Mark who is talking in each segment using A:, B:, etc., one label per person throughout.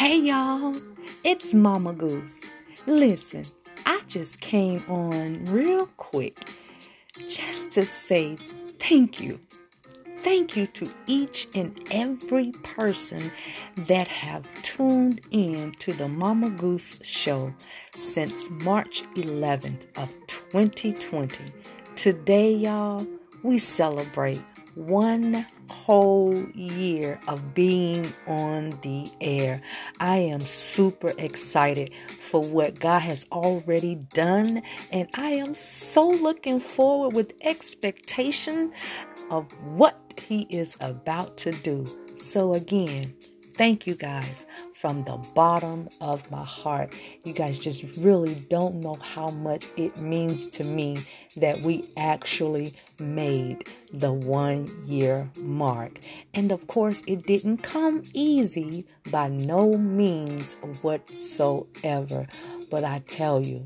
A: Hey y'all, it's Mama Goose. Listen, I just came on real quick just to say thank you. Thank you to each and every person that have tuned in to the Mama Goose show since March 11th of 2020. Today, y'all, we celebrate one whole year of being on the air. I am super excited for what God has already done, and I am so looking forward with expectation of what He is about to do. So, again, thank you guys from the bottom of my heart. You guys just really don't know how much it means to me that we actually made the one year mark. And of course, it didn't come easy by no means whatsoever. But I tell you,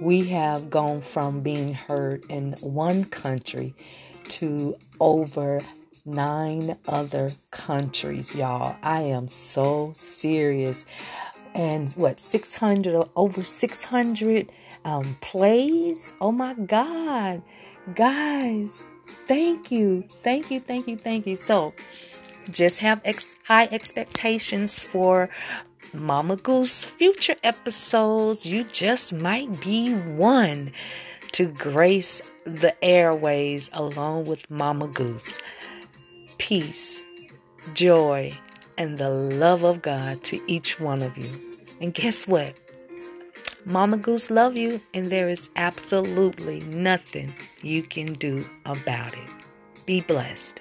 A: we have gone from being heard in one country to over nine other countries, y'all. I am so serious. And what, 600, over 600 um, plays? Oh my God. Guys, thank you. Thank you, thank you, thank you. So, just have ex- high expectations for Mama Goose future episodes. You just might be one to grace the airways along with Mama Goose peace, joy, and the love of God to each one of you. And guess what? Mama Goose love you and there is absolutely nothing you can do about it. Be blessed.